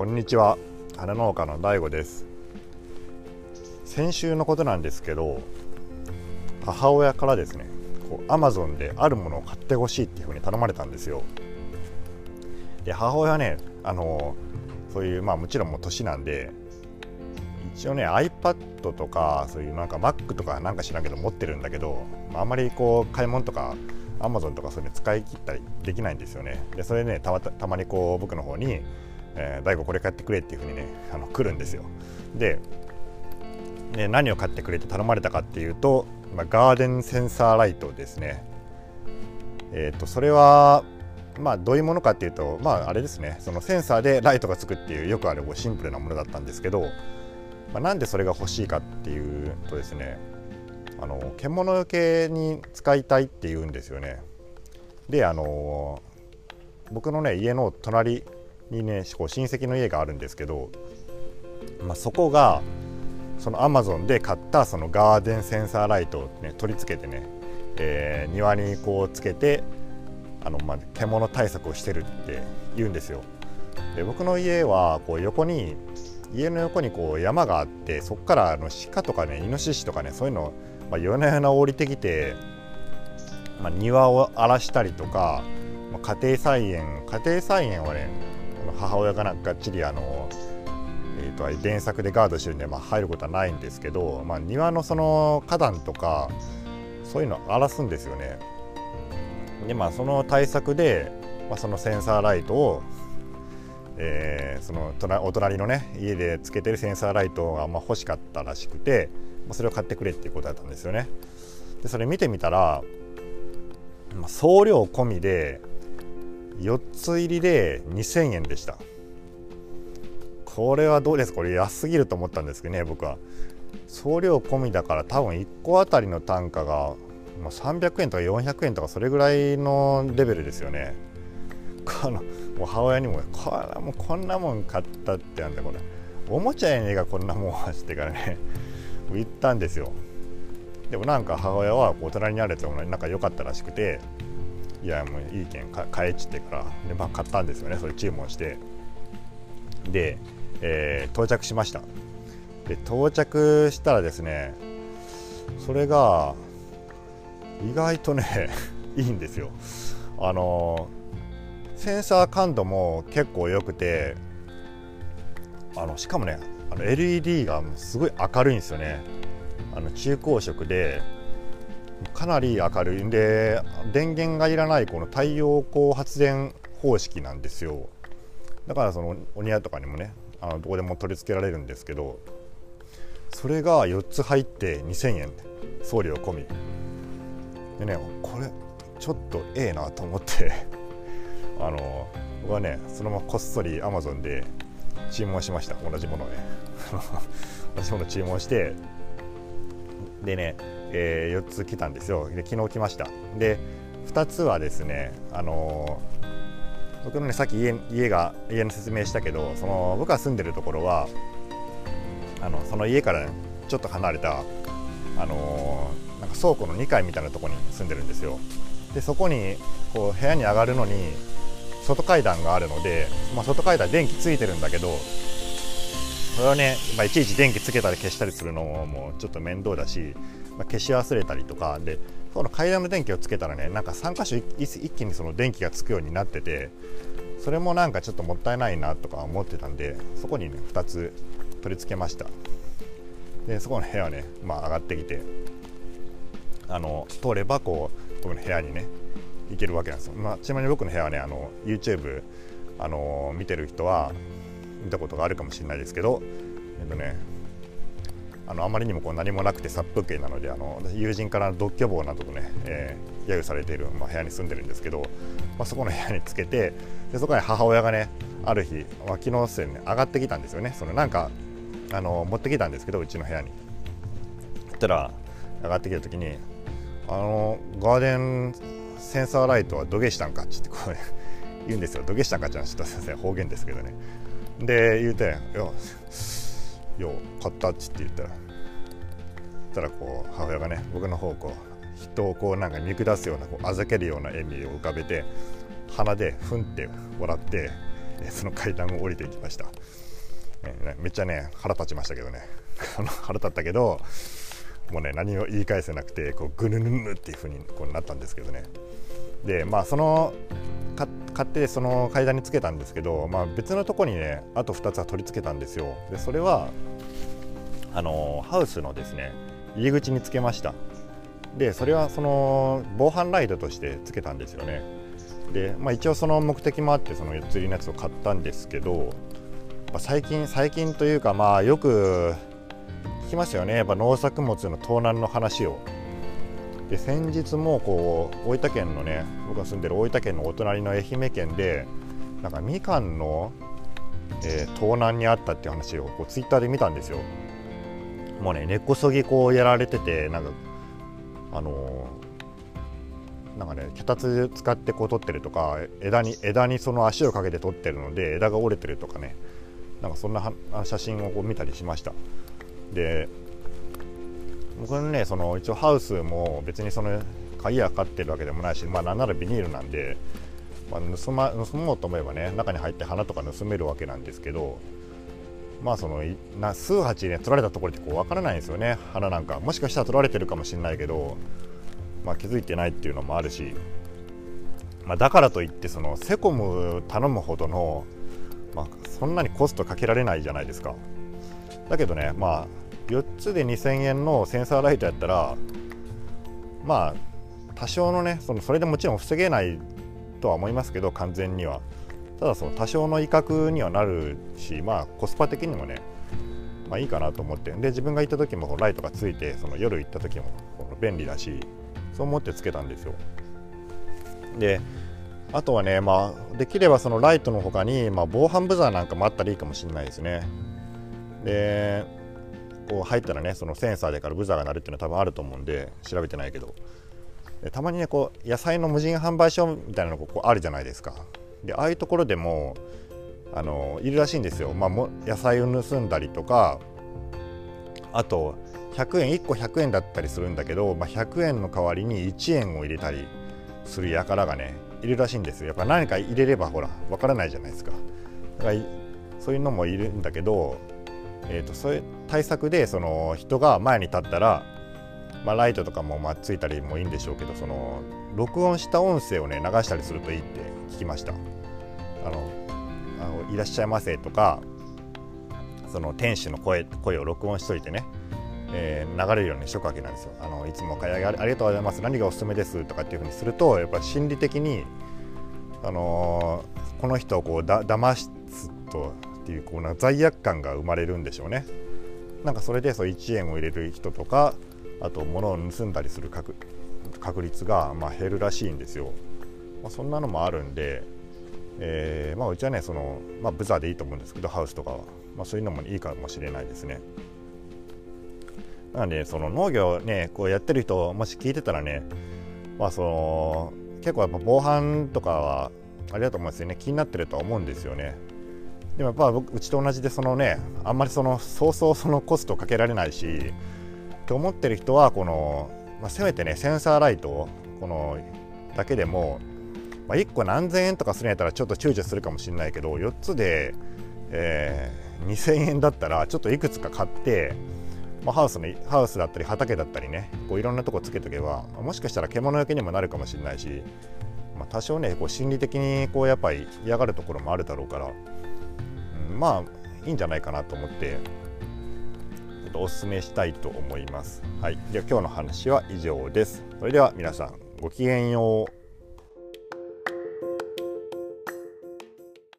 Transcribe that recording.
こんにちは。花農家の DAIGO です。先週のことなんですけど母親からですねこう Amazon であるものを買ってほしいっていうふうに頼まれたんですよ。で母親はねあのそういうまあもちろんもう年なんで一応ね iPad とかそういうなんか Mac とかなんか知らんけど持ってるんだけど、まあ、あまりこう買い物とか Amazon とかそういうの使い切ったりできないんですよね。でそれねたまたまにこう僕の方に「えー、大悟これ買ってくれ」っていうふうにねあの来るんですよでね、何を買ってくれて頼まれたかっていうと、まあ、ガーデンセンサーライトですね。えーと、それは、まあ、どういうものかっていうと、まあ、あれですねそのセンサーでライトがつくっていうよくあるシンプルなものだったんですけど、まあ、なんでそれが欲しいかっていうとですねあの獣よけに使いたいっていうんですよね。であの僕のね家の隣にねこう親戚の家があるんですけど、まあ、そこがそのアマゾンで買ったそのガーデンセンサーライトを、ね、取り付けてね、えー、庭にこうつけてあの、まあ、獣対策をしてるって言うんですよ。で僕の家はこう横に家の横にこう山があってそこからあの鹿とかねイノシシとかねそういうの、まあ、夜な夜な降りてきて、まあ、庭を荒らしたりとか、まあ、家庭菜園家庭菜園はね母親がなんかっちりあのえーと、電作でガードしてるんで、まあ、入ることはないんですけど、まあ、庭のその花壇とかそういうの荒らすんですよね。でまあその対策で、まあ、そのセンサーライトを、えー、そのお隣のね家でつけてるセンサーライトがまあ欲しかったらしくて、まあ、それを買ってくれっていうことだったんですよね。でそれ見てみたら、まあ、送料込みで4つ入りで2000円でした。これはどうです？これ安すぎると思ったんですけどね僕は。送料込みだから多分1個あたりの単価が300円とか400円とかそれぐらいのレベルですよね。この母親にもこれもこんなもん買ったってなんだこれおもちゃやねえがこんなもんはしてからね。言ったんですよ。でもなんか母親は大人になるやつがなんか良かったらしくて。いやもういいけん買えちってからで、まあ、買ったんですよね。それ注文して。でえー、到着しました。で到着したらですねそれが意外とね いいんですよ。あのセンサー感度も結構良くてあのしかもねあの LED がすごい明るいんですよね。あの中光色でかなり明るい。んで電源がいらないこの太陽光発電方式なんですよ。だからそのお庭とかにもねあのどこでも取り付けられるんですけどそれが4つ入って2000円。送料込み。でねこれちょっとええなと思って。あの僕はねそのままこっそり Amazon で注文しました。同じものね 同じもの注文して。でね、えー、4つ来たんですよ。で昨日来ました。で2つはですねあの僕のねさっき家家が家の説明したけどその僕が住んでるところはあのその家から、ね、ちょっと離れたあのー、なんか倉庫の2階みたいなとこに住んでるんですよ。でそこにこう部屋に上がるのに外階段があるので、まあ、外階段電気ついてるんだけどそれをね、まあ、いちいち電気つけたり消したりするのもちょっと面倒だし、まあ、消し忘れたりとかでその階段の電気をつけたらねなんか3箇所一気にその電気がつくようになっててそれもなんかちょっともったいないなとか思ってたんでそこにね2つ取り付けました。でそこの部屋ね、まあ、上がってきてあの通ればこう僕の部屋にね行けるわけなんですよ、まあ、ちなみに僕の部屋はねあの YouTube あの見てる人は見たことがあるかもしれないですけどえっとねあのあまりにもこう何もなくて殺風景なのであの友人から独居房などとね、えー、揶揄されている、まあ、部屋に住んでるんですけど、まあ、そこの部屋につけてでそこに母親がねある日、まあ、昨日すでに、上がってきたんですよね。そのなんかあの持ってきたんですけどうちの部屋に。そしたら上がってきた時に「あのガーデンセンサーライトは土下したんか?」ってこう、言うんですよ。土下したんかってちょっと先生方言ですけどね。で言うて「いやよう買ったっつって言ったらたらこう母親がね僕の方こう人をこうなんか見下すようなこうあざけるような笑みを浮かべて鼻でふんって笑ってその階段を降りていきました、えめっちゃね腹立ちましたけどね。腹立ったけどもうね何を言い返せなくてこうぐぬぬぬっていう風にこうなったんですけどね。でまあその買ってその階段につけたんですけど、まあ、別のとこにねあと2つは取り付けたんですよ。でそれはあのハウスのですね入り口につけました。でそれはその防犯ライトとしてつけたんですよね。で、まあ、一応その目的もあってその4つ入りのやつを買ったんですけど、まあ、最近最近というかまあよく聞きますよね。やっぱ農作物の盗難の話を。で先日もこう大分県のね僕が住んでる大分県のお隣の愛媛県でなんかみかんの、えー、盗難にあったっていう話をこうツイッターで見たんですよ。もうね根こそぎこうやられててなんかあのー、なんかね脚立使ってこう取ってるとか枝に枝にその足をかけて取ってるので枝が折れてるとかねなんかそんな写真をこう見たりしました。で僕のねその一応ハウスも別にその鍵がかかってるわけでもないし、まあ、なんならビニールなんで、まあ、盗ま盗もうと思えばね中に入って花とか盗めるわけなんですけどまあそのな数鉢ね取られたところってこう分からないんですよね。花なんかもしかしたら取られてるかもしれないけど、まあ、気づいてないっていうのもあるし、まあ、だからといってそのセコム頼むほどの、まあ、そんなにコストかけられないじゃないですか。だけどねまあ4つで2000円のセンサーライトやったらまあ多少のねそのそれでもちろん防げないとは思いますけど完全には。ただその多少の威嚇にはなるしまあコスパ的にもねまあいいかなと思って。で自分が行った時もライトがついてその夜行った時も便利だしそう思ってつけたんですよ。であとはねまあできればそのライトの他に、まあ、防犯ブザーなんかもあったらいいかもしれないですね。でこう入ったらねそのセンサーでからブザーが鳴るっていうのは多分あると思うんで調べてないけど。たまにねこう野菜の無人販売所みたいなのがこうあるじゃないですか。でああいうところでもあのいるらしいんですよ、まあ、も野菜を盗んだりとかあと100円1個100円だったりするんだけど、まあ、100円の代わりに1円を入れたりする輩がねいるらしいんですよ。やっぱ何か入れればほらわからないじゃないですか。だからそういうのもいるんだけどえーと、そういう対策でその人が前に立ったら、まあ、ライトとかもまあついたりもいいんでしょうけどその録音した音声をね流したりするといいって聞きました。あのあのいらっしゃいませとかその店主の声声を録音しといてね、えー、流れるようにしとくわけなんですよ。あのいつも買い上げありがとうございます。何がおすすめですとかっていうふうにするとやっぱ心理的にあのー、この人をこうだ騙すとっていうこうな罪悪感が生まれるんでしょうね。なんかそれでそう1円を入れる人とかあと物を盗んだりする確率がま減るらしいんですよ、まあ、そんなのもあるんで、えー、まあ、うちはねその、まあ、ブザーでいいと思うんですけどハウスとかは、まあ、そういうのもいいかもしれないですね。なのでその農業ねこうやってる人もし聞いてたらねまあその結構やっぱ防犯とかはあれだと思うんですよね。気になってるとは思うんですよね。でもやっぱ僕うちと同じでそのねあんまりそのそうそうそのコストかけられないしと思ってる人はこの、まあ、せめてねセンサーライトこのだけでも、まあ、1個何千円とかするんやったらちょっと躊躇するかもしれないけど4つで、えー、2000円だったらちょっといくつか買って、まあ、ハウスのハウスだったり畑だったりねこういろんなとこつけとけばもしかしたら獣よけにもなるかもしれないし、まあ、多少ねこう心理的にこうやっぱり嫌がるところもあるだろうからうんまあいいんじゃないかなと思ってっとおすすめしたいと思います。はい、では今日の話は以上です。それでは皆さんごきげんよう。